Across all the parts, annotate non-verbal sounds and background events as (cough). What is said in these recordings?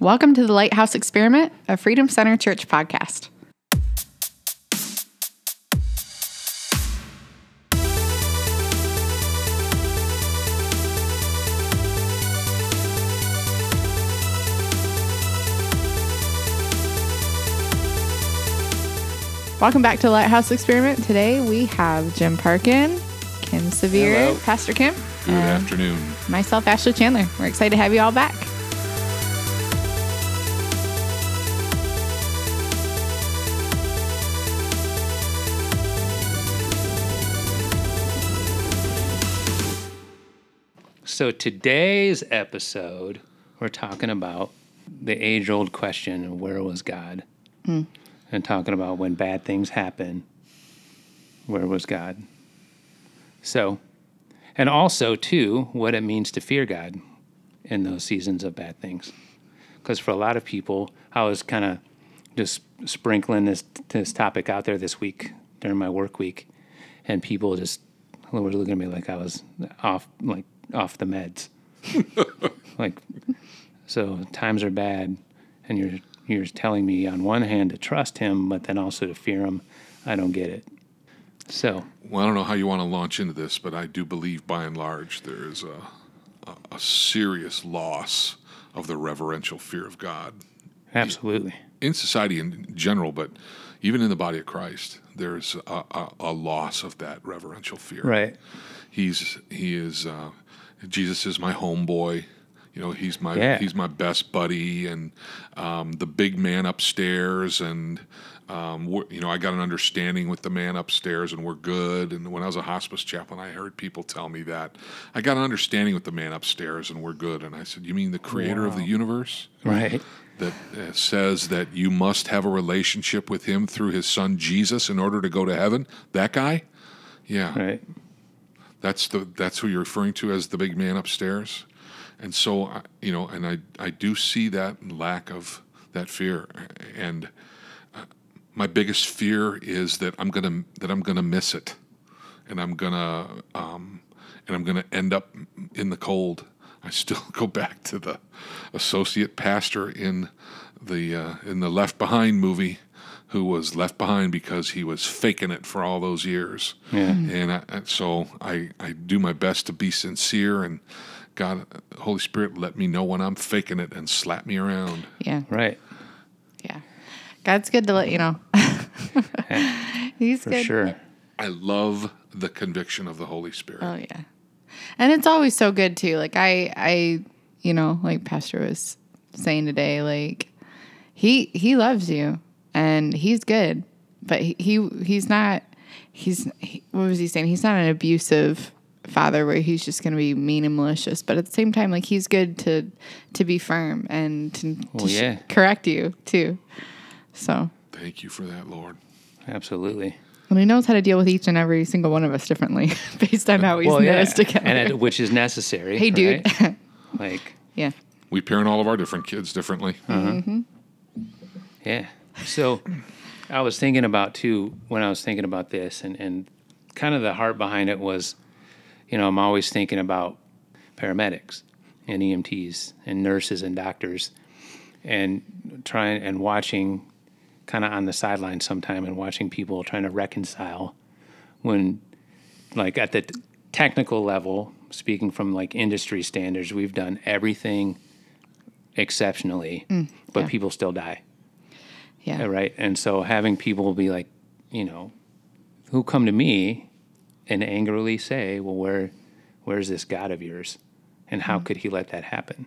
Welcome to the Lighthouse Experiment, a Freedom Center Church podcast. Welcome back to Lighthouse Experiment. Today we have Jim Parkin, Kim Severe, Hello. Pastor Kim, Good afternoon. myself, Ashley Chandler. We're excited to have you all back. So today's episode, we're talking about the age-old question of where was God, hmm. and talking about when bad things happen, where was God? So, and also too, what it means to fear God in those seasons of bad things, because for a lot of people, I was kind of just sprinkling this this topic out there this week during my work week, and people just were looking at me like I was off like off the meds. (laughs) like so times are bad and you're you're telling me on one hand to trust him but then also to fear him. I don't get it. So, Well, I don't know how you want to launch into this, but I do believe by and large there is a, a, a serious loss of the reverential fear of God absolutely. in society in general, but even in the body of Christ, there's a, a, a loss of that reverential fear. Right. He's he is uh, Jesus is my homeboy. You know, he's my Yeah. he's my best buddy, and um, the big man upstairs, and um, you know, I got an understanding with the man upstairs, and we're good. And when I was a hospice chaplain, I heard people tell me that I got an understanding with the man upstairs, and we're good. And I said, "You mean the creator of the universe?" Right. that uh, says that you must have a relationship with him through his son Jesus in order to go to heaven. That guy, yeah, Right. That's the that's who you're referring to as the big man upstairs. And so, you know, and I I do see that lack of that fear, and uh, my biggest fear is that I'm gonna that I'm gonna miss it, and I'm gonna um, and I'm gonna end up in the cold. I still (laughs) go back to the associate pastor in the uh, in the Left Behind movie, who was left behind because he was faking it for all those years. Yeah. Mm-hmm. And I, so I, I do my best to be sincere and God, Holy Spirit, let me know when I'm faking it and slap me around. Yeah. Right. Yeah. God's good to let you know. (laughs) He's For good. sure. I love the conviction of the Holy Spirit. Oh yeah. And it's always so good too. Like I I you know, like Pastor was saying today, like he he loves you and he's good. But he, he he's not he's he, what was he saying? He's not an abusive father where he's just going to be mean and malicious, but at the same time like he's good to to be firm and to, oh, to Well, sh- correct you too. So, Thank you for that, Lord. Absolutely. and he knows how to deal with each and every single one of us differently (laughs) based on how he's Well, knit yeah. us together. And it, which is necessary. hey dude. right? (laughs) Like yeah. We parent all of our different kids differently. Mm-hmm. Yeah. So I was thinking about too when I was thinking about this and, and kind of the heart behind it was, you know, I'm always thinking about paramedics and EMTs and nurses and doctors and trying and watching kind of on the sidelines sometime and watching people trying to reconcile when like at the t- technical level speaking from like industry standards we've done everything exceptionally mm, but yeah. people still die Yeah. Uh, right? And so having people be like, you know, who come to me and angrily say, "Well, where, where's this God of yours, and how mm-hmm. could He let that happen?"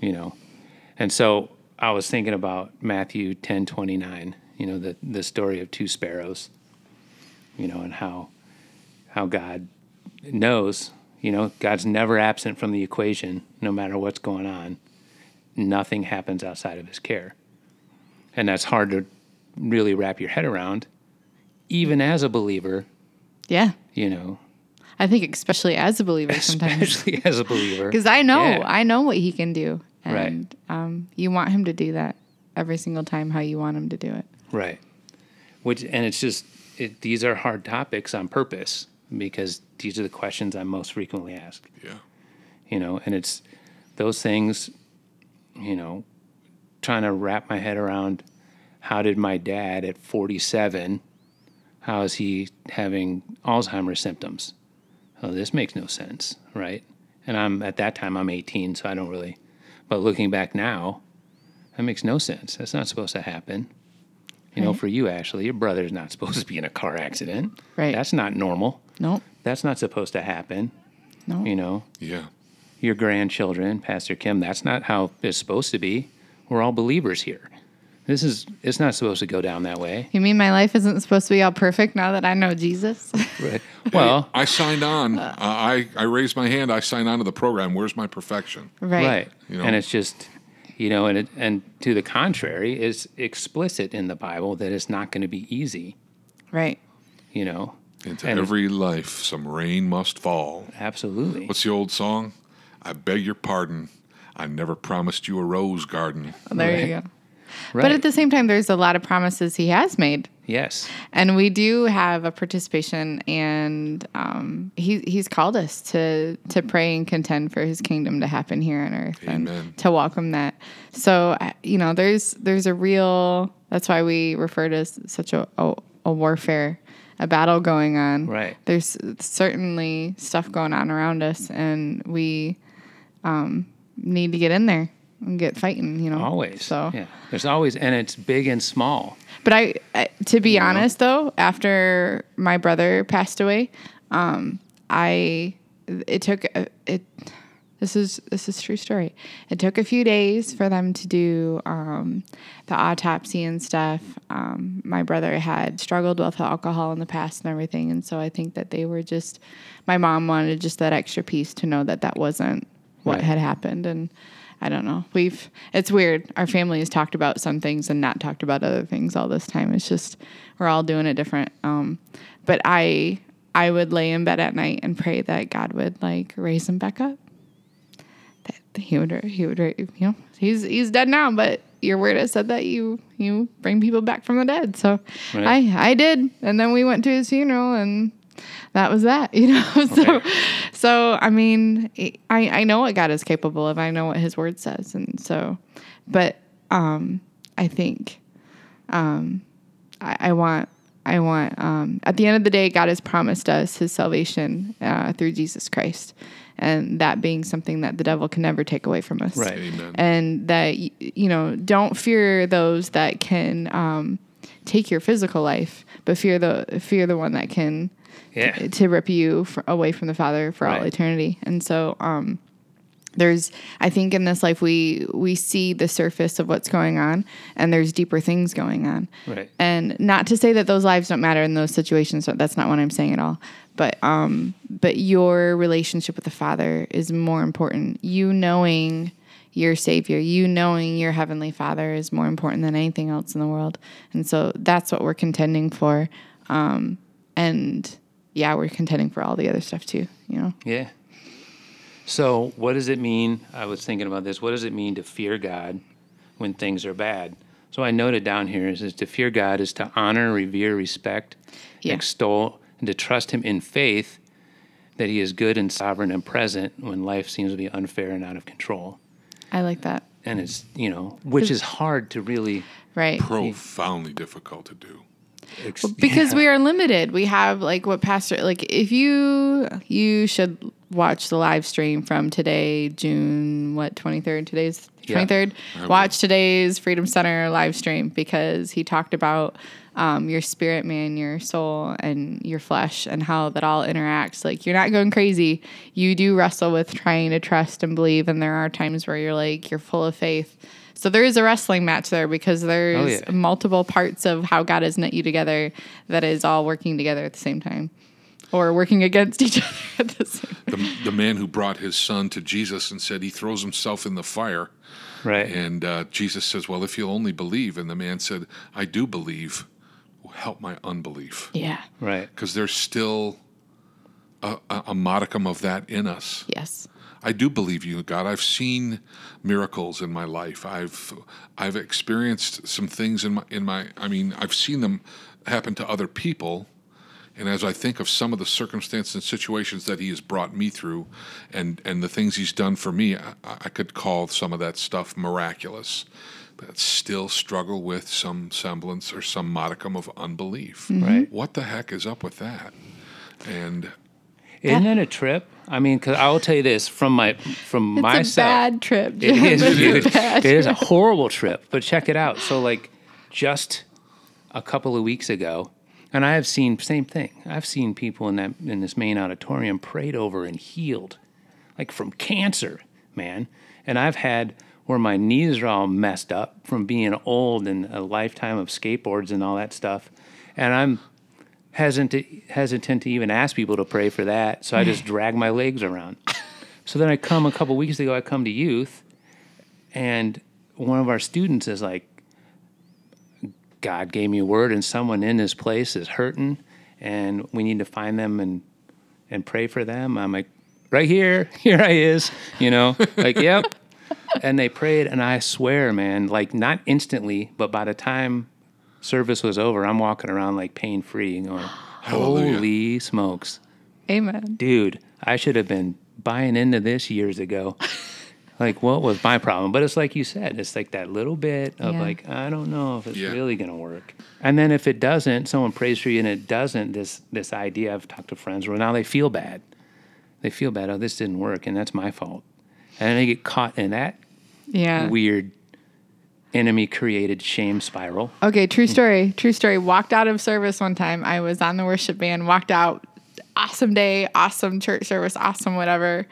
You know, and so I was thinking about Matthew ten twenty nine. You know, the the story of two sparrows. You know, and how how God knows. You know, God's never absent from the equation, no matter what's going on. Nothing happens outside of His care and that's hard to really wrap your head around even as a believer Yeah. you know I think especially as a believer (laughs) sometimes. especially as a believer (laughs) Because I know, Yeah. I know what he can do. Right. And um, you want him to do that every single time how you want him to do it. right which and it's just it, these are hard topics on purpose because these are the questions i'm most frequently asked Yeah. you know and it's those things you know, trying to wrap my head around how did my dad at 47, how is he having Alzheimer's symptoms? Oh, this makes no sense, right? And I'm at that time I'm 18, so I don't really. But looking back now, that makes no sense. That's not supposed to happen. You know, for you, Ashley, your brother's not supposed to be in a car accident. Right. That's not normal. Nope. That's not supposed to happen. No. You know, Yeah. your grandchildren, Pastor Kim, that's not how it's supposed to be. We're all believers here. This is, it's not supposed to go down that way. You mean my life isn't supposed to be all perfect now that I know Jesus? Right. (laughs) Well, I signed on. Uh, I, I raised my hand. I signed on to the program. Where's my perfection? right. right. You know? And it's just, you know, and it, and to the contrary, it's explicit in the Bible that it's not going to be easy, Right. you know. Into And- every life, some rain must fall. Absolutely. What's the old song? I beg your pardon. I never promised you a rose garden. There Right. you go. right. But at the same time, there's a lot of promises he has made. yes. And we do have a participation, and um, he he's called us to to pray and contend for his kingdom to happen here on earth Amen. and to welcome that. So you know, there's there's a real. That's why we refer to such a, a, a warfare, a battle going on. Right. There's certainly stuff going on around us, and we um, need to get in there and get fighting. You know, Always. So yeah. There's always, and it's big and small. but I, I to be honest though, after my brother passed away, um, I it took a, it. This is this is true story. It took a few days for them to do um, the autopsy and stuff. Um, my brother had struggled with alcohol in the past and everything, and so I think that they were just. My mom wanted just that extra piece to know that that wasn't what Right. had happened, and I don't know. We've it's weird. Our family has talked about some things and not talked about other things all this time. It's just we're all doing it different. Um, but I I would lay in bed at night and pray that God would like raise him back up. That he would he would you know he's he's dead now, but your word has said that you you bring people back from the dead. So Right. I I did, and then we went to his funeral and. That was that, (laughs) you know. so, Okay. So I mean, I I know what God is capable of. I know what His Word says, and so, but um, I think, um, I, I want I want um, at the end of the day, God has promised us His salvation uh, through Jesus Christ, and that being something that the devil can never take away from us, Right. Amen. and that you know don't fear those that can um, take your physical life, but fear the fear the one that can Yeah. to rip you fr away from the Father for all eternity. And so, um, there's, I think, in this life we we see the surface of what's going on, and there's deeper things going on. Right. And not to say that those lives don't matter in those situations. That's not what I'm saying at all. But um, but your relationship with the Father is more important. You knowing your Savior, you knowing your Heavenly Father is more important than anything else in the world. And so that's what we're contending for. Um, and yeah, we're contending for all the other stuff too. You know. Yeah. So, what does it mean? I was thinking about this. What does it mean to fear God when things are bad? So, I noted down here is, is to fear God is to honor, revere, respect, Yeah. extol, and to trust Him in faith that He is good and sovereign and present when life seems to be unfair and out of control. I like that. And it's, you know, which is hard to really. Right. Profoundly difficult to do. Ex- because yeah. we are limited. We have like what pastor like if you you should watch the live stream from today, June what twenty third. Today's twenty third. I will. Watch today's Freedom Center live stream because he talked about um, your spirit, man, your soul, and your flesh, and how that all interacts. Like you're not going crazy. You do wrestle with trying to trust and believe, and there are times where you're like you're full of faith. So there is a wrestling match there because there's Oh, yeah. multiple parts of how God has knit you together that is all working together at the same time or working against each (laughs) other at the same The, the man who brought his son to Jesus and said he throws himself in the fire. Right. And uh, Jesus says, Well, if you'll only believe. And the man said, I do believe. Help my unbelief. Yeah. right. Because there's still a, a, a modicum of that in us. Yes. I do believe you, God. I've seen miracles in my life. I've I've experienced some things in my in my. I mean, I've seen them happen to other people, And as I think of some of the circumstances and situations that he has brought me through and, and the things he's done for me, I, I could call some of that stuff miraculous, but still struggle with some semblance or some modicum of unbelief. Mm-hmm. Right. What the heck is up with that? And Isn't it a trip? I mean, because I will tell you this from my from It's myself. a bad trip. Jim. is, It's dude. bad. It is a horrible trip. But check it out. So, like, just a couple of weeks ago, and I have seen same thing. I've seen people in that in this main auditorium prayed over and healed, like from cancer, man. And I've had where my knees are all messed up from being old and a lifetime of skateboards and all that stuff, and I'm hesitant hesitant to even ask people to pray for that. So I just (laughs) drag my legs around. So then I come a couple weeks ago. I come to youth, and one of our students is like, God gave me a word, and someone in this place is hurting, and we need to find them and and pray for them. I'm like, right here, (laughs) here I is, you know, like, yep. And they prayed, and I swear, man, like not instantly, but by the time service was over, I'm walking around like pain free and going, (gasps) Hallelujah. holy smokes Amen. dude, I should have been buying into this years ago. (laughs) like, what was my problem? But it's like you said, it's like that little bit of Yeah. like, I don't know if it's Yeah. really gonna work. And then if it doesn't, someone prays for you and it doesn't, this this idea I've talked to friends where now they feel bad. They feel bad, oh, this didn't work, and that's my fault. And they get caught in that Yeah. weird enemy created shame spiral. Okay, true story. True story. Walked out of service one time. I was on the worship band, walked out, awesome day, awesome church service, awesome whatever.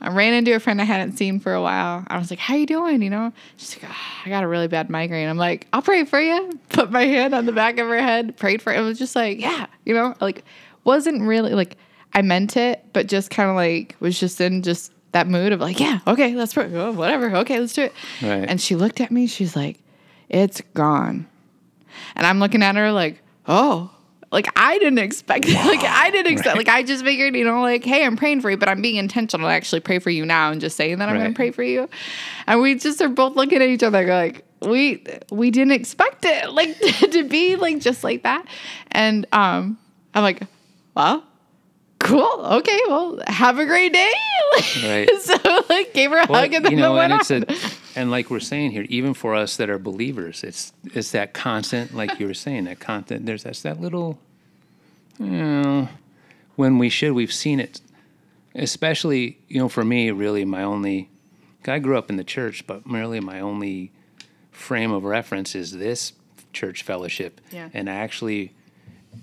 I ran into a friend I hadn't seen for a while. I was like, How you doing? You know? She's like, "Ah, I got a really bad migraine. I'm like, I'll pray for you. (laughs) Put my hand on the back of her head, prayed for it. It was just like, yeah, you know, like wasn't really like I meant it, but just kind of like was just in just that mood of like, yeah, okay, let's pray. Oh, whatever. Okay, let's do it. Right. And she looked at me, she's like, It's gone. And I'm looking at her like, oh, like I didn't expect it. (laughs) Like I didn't expect. Like I just figured, you know, like, hey, I'm praying for you, but I'm being intentional to actually pray for you now and just saying that I'm gonna pray for you. And we just are both looking at each other like, we we didn't expect it, like (laughs) to be like just like that. And um, I'm like, well, cool, okay, well, have a great day. Right. (laughs) so like, gave her a Well, hug and then you know, went and it's on. a, and like we're saying here, even for us that are believers, it's it's that constant, like you were saying, that constant. There's that's that little, you know, when we should, we've seen it, especially you know, for me, really, my only. I grew up in the church, but really my only frame of reference is this church fellowship, Yeah. and I actually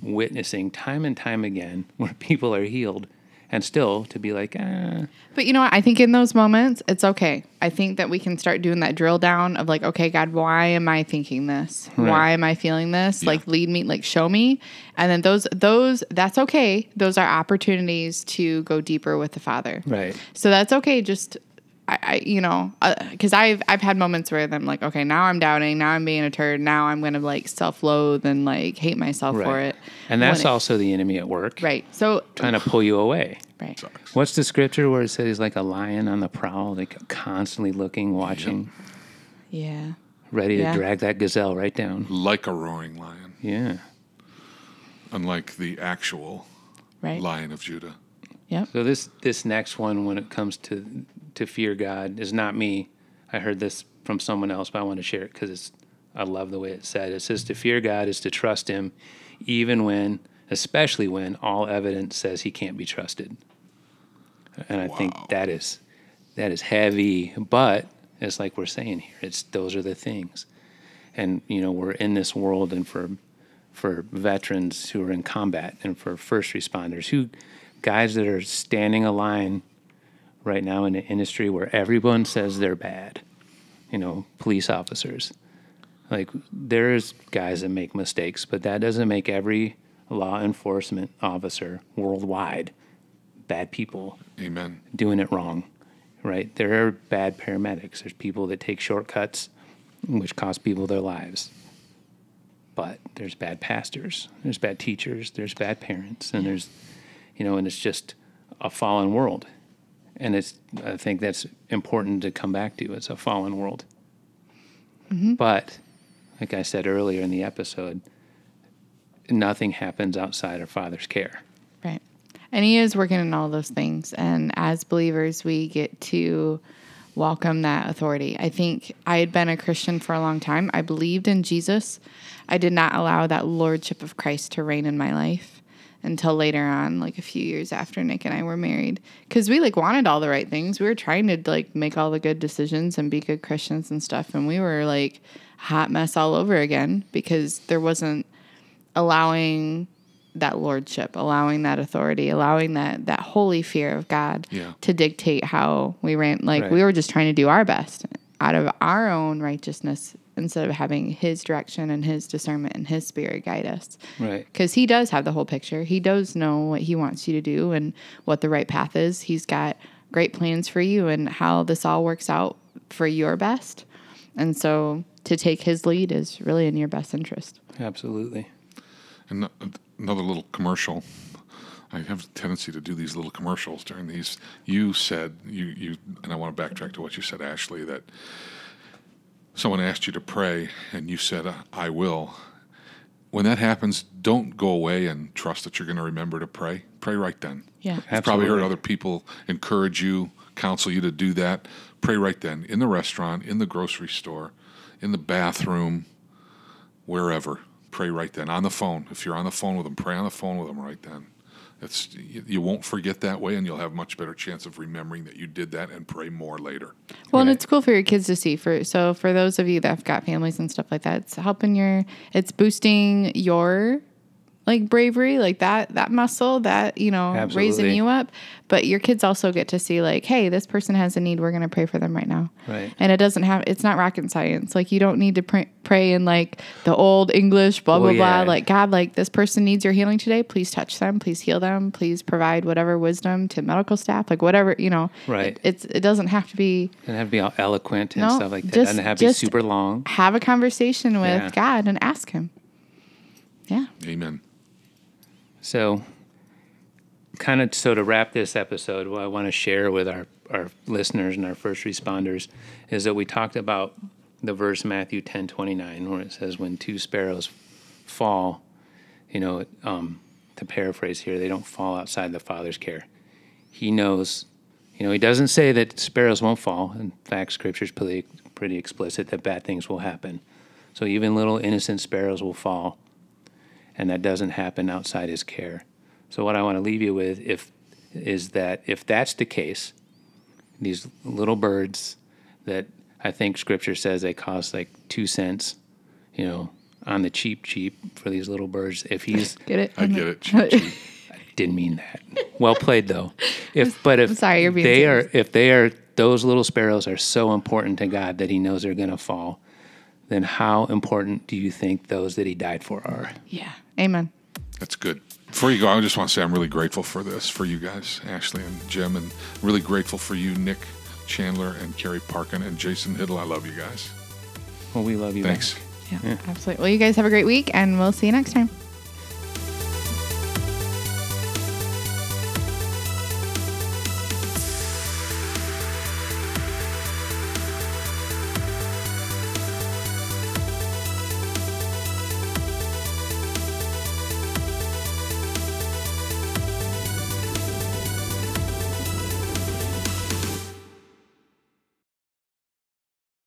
witnessing time and time again (laughs) where people are healed, and still to be like, ah. But you know what? I think in those moments, it's okay. I think that we can start doing that drill down of like, okay, God, why am I thinking this? Right. Why am I feeling this? Like, lead me, like, show me. And then those, those, that's okay. Those are opportunities to go deeper with the Father. right. So that's okay. Just, I, I you know, uh, because I've I've had moments where I'm like, okay, now I'm doubting, now I'm being a turd, now I'm gonna like self-loathe and like hate myself for it. And that's When it- also the enemy at work, right. So trying to pull you away. right. What's the scripture where it says he's like a lion on the prowl, like constantly looking, watching, Yeah. ready to drag that gazelle right down? like a roaring lion, Yeah. unlike the actual Right. lion of Judah. Yep. So this this next one, when it comes to to fear God, is not me. I heard this from someone else, but I want to share it because it's I love the way it said. It says to fear God is to trust Him, even when, especially when all evidence says He can't be trusted. And I think that is that is heavy, but it's like we're saying here. It's those are the things, and you know we're in this world, and for for veterans who are in combat, and for first responders who guys that are standing a line right now in an industry where everyone says they're bad. You know, police officers. Like there's guys that make mistakes, but that doesn't make every law enforcement officer worldwide bad people Amen. doing it wrong, right? There are bad paramedics. There's people that take shortcuts, which cost people their lives. But there's bad pastors, there's bad teachers, there's bad parents, and there's, you know, and it's just a fallen world. And it's, I think that's important to come back to. It's a fallen world. Mm-hmm. But, like I said earlier in the episode, nothing happens outside our Father's care. Right. And he is working in all those things. And as believers, we get to welcome that authority. I think I had been a Christian for a long time. I believed in Jesus. I did not allow that lordship of Christ to reign in my life until later on, like a few years after Nick and I were married. Because we like wanted all the right things. We were trying to like make all the good decisions and be good Christians and stuff. And we were like hot mess all over again because there wasn't allowing that lordship, allowing that authority, allowing that that holy fear of God Yeah. to dictate how we ran. Like Right. we were just trying to do our best out of our own righteousness instead of having His direction and His discernment and His Spirit guide us. Right. Because He does have the whole picture. He does know what He wants you to do and what the right path is. He's got great plans for you and how this all works out for your best. And so to take His lead is really in your best interest. Absolutely. And another little commercial. I have a tendency to do these little commercials during these. You said you you, and I want to backtrack to what you said, Ashley. That someone asked you to pray, and you said, uh, "I will." When that happens, don't go away and trust that you're going to remember to pray. Pray right then. Yeah. You've probably heard other people encourage you, counsel you to do that. Pray right then in the restaurant, in the grocery store, in the bathroom, wherever. Pray right then on the phone. If you're on the phone with them, pray on the phone with them right then. It's you, you won't forget that way, and you'll have much better chance of remembering that you did that and pray more later. Well, and it's cool for your kids to see. For so for those of you that have got families and stuff like that, it's helping your, it's boosting your like bravery, like that that muscle, that you know, raising you up. But your kids also get to see like, hey, this person has a need. We're gonna pray for them right now. Right. And it doesn't have. It's not rocket science. Like you don't need to pray, pray in like the old English, blah blah Well, yeah. blah. Like God, like this person needs your healing today. Please touch them. Please heal them. Please provide whatever wisdom to medical staff. Like whatever you know. Right. It, it's it doesn't have to be Doesn't have to be all eloquent and No, stuff like that. just- Doesn't have to be super long. have a conversation with Yeah. God and ask Him. Yeah. Amen. So, kind of so to wrap this episode, what I want to share with our, our listeners and our first responders is that we talked about the verse Matthew ten twenty nine, where it says, "When two sparrows fall, you know, um, to paraphrase here, they don't fall outside the Father's care. He knows." You know, he doesn't say that sparrows won't fall. In fact, Scripture's pretty pretty explicit that bad things will happen. So even little innocent sparrows will fall and that doesn't happen outside his care. So what I want to leave you with if is that if that's the case, these little birds that I think scripture says they cost like 2 cents, you know, on the cheap cheap for these little birds. If he's (laughs) Get it? I get it. Cheap, cheap. (laughs) didn't mean that. Well played though. If (laughs) but if I'm sorry, you're being they serious. are if they are those little sparrows are so important to God that he knows they're going to fall, then how important do you think those that he died for are? Yeah. Amen. That's good. Before you go, I just want to say I'm really grateful for this, for you guys, Ashley and Jim, and really grateful for you, Nick Chandler and Carrie Parkin and Jason Hiddle. I love you guys. Well, we love you. Thanks. back. Yeah, Absolutely. Well, you guys have a great week and we'll see you next time.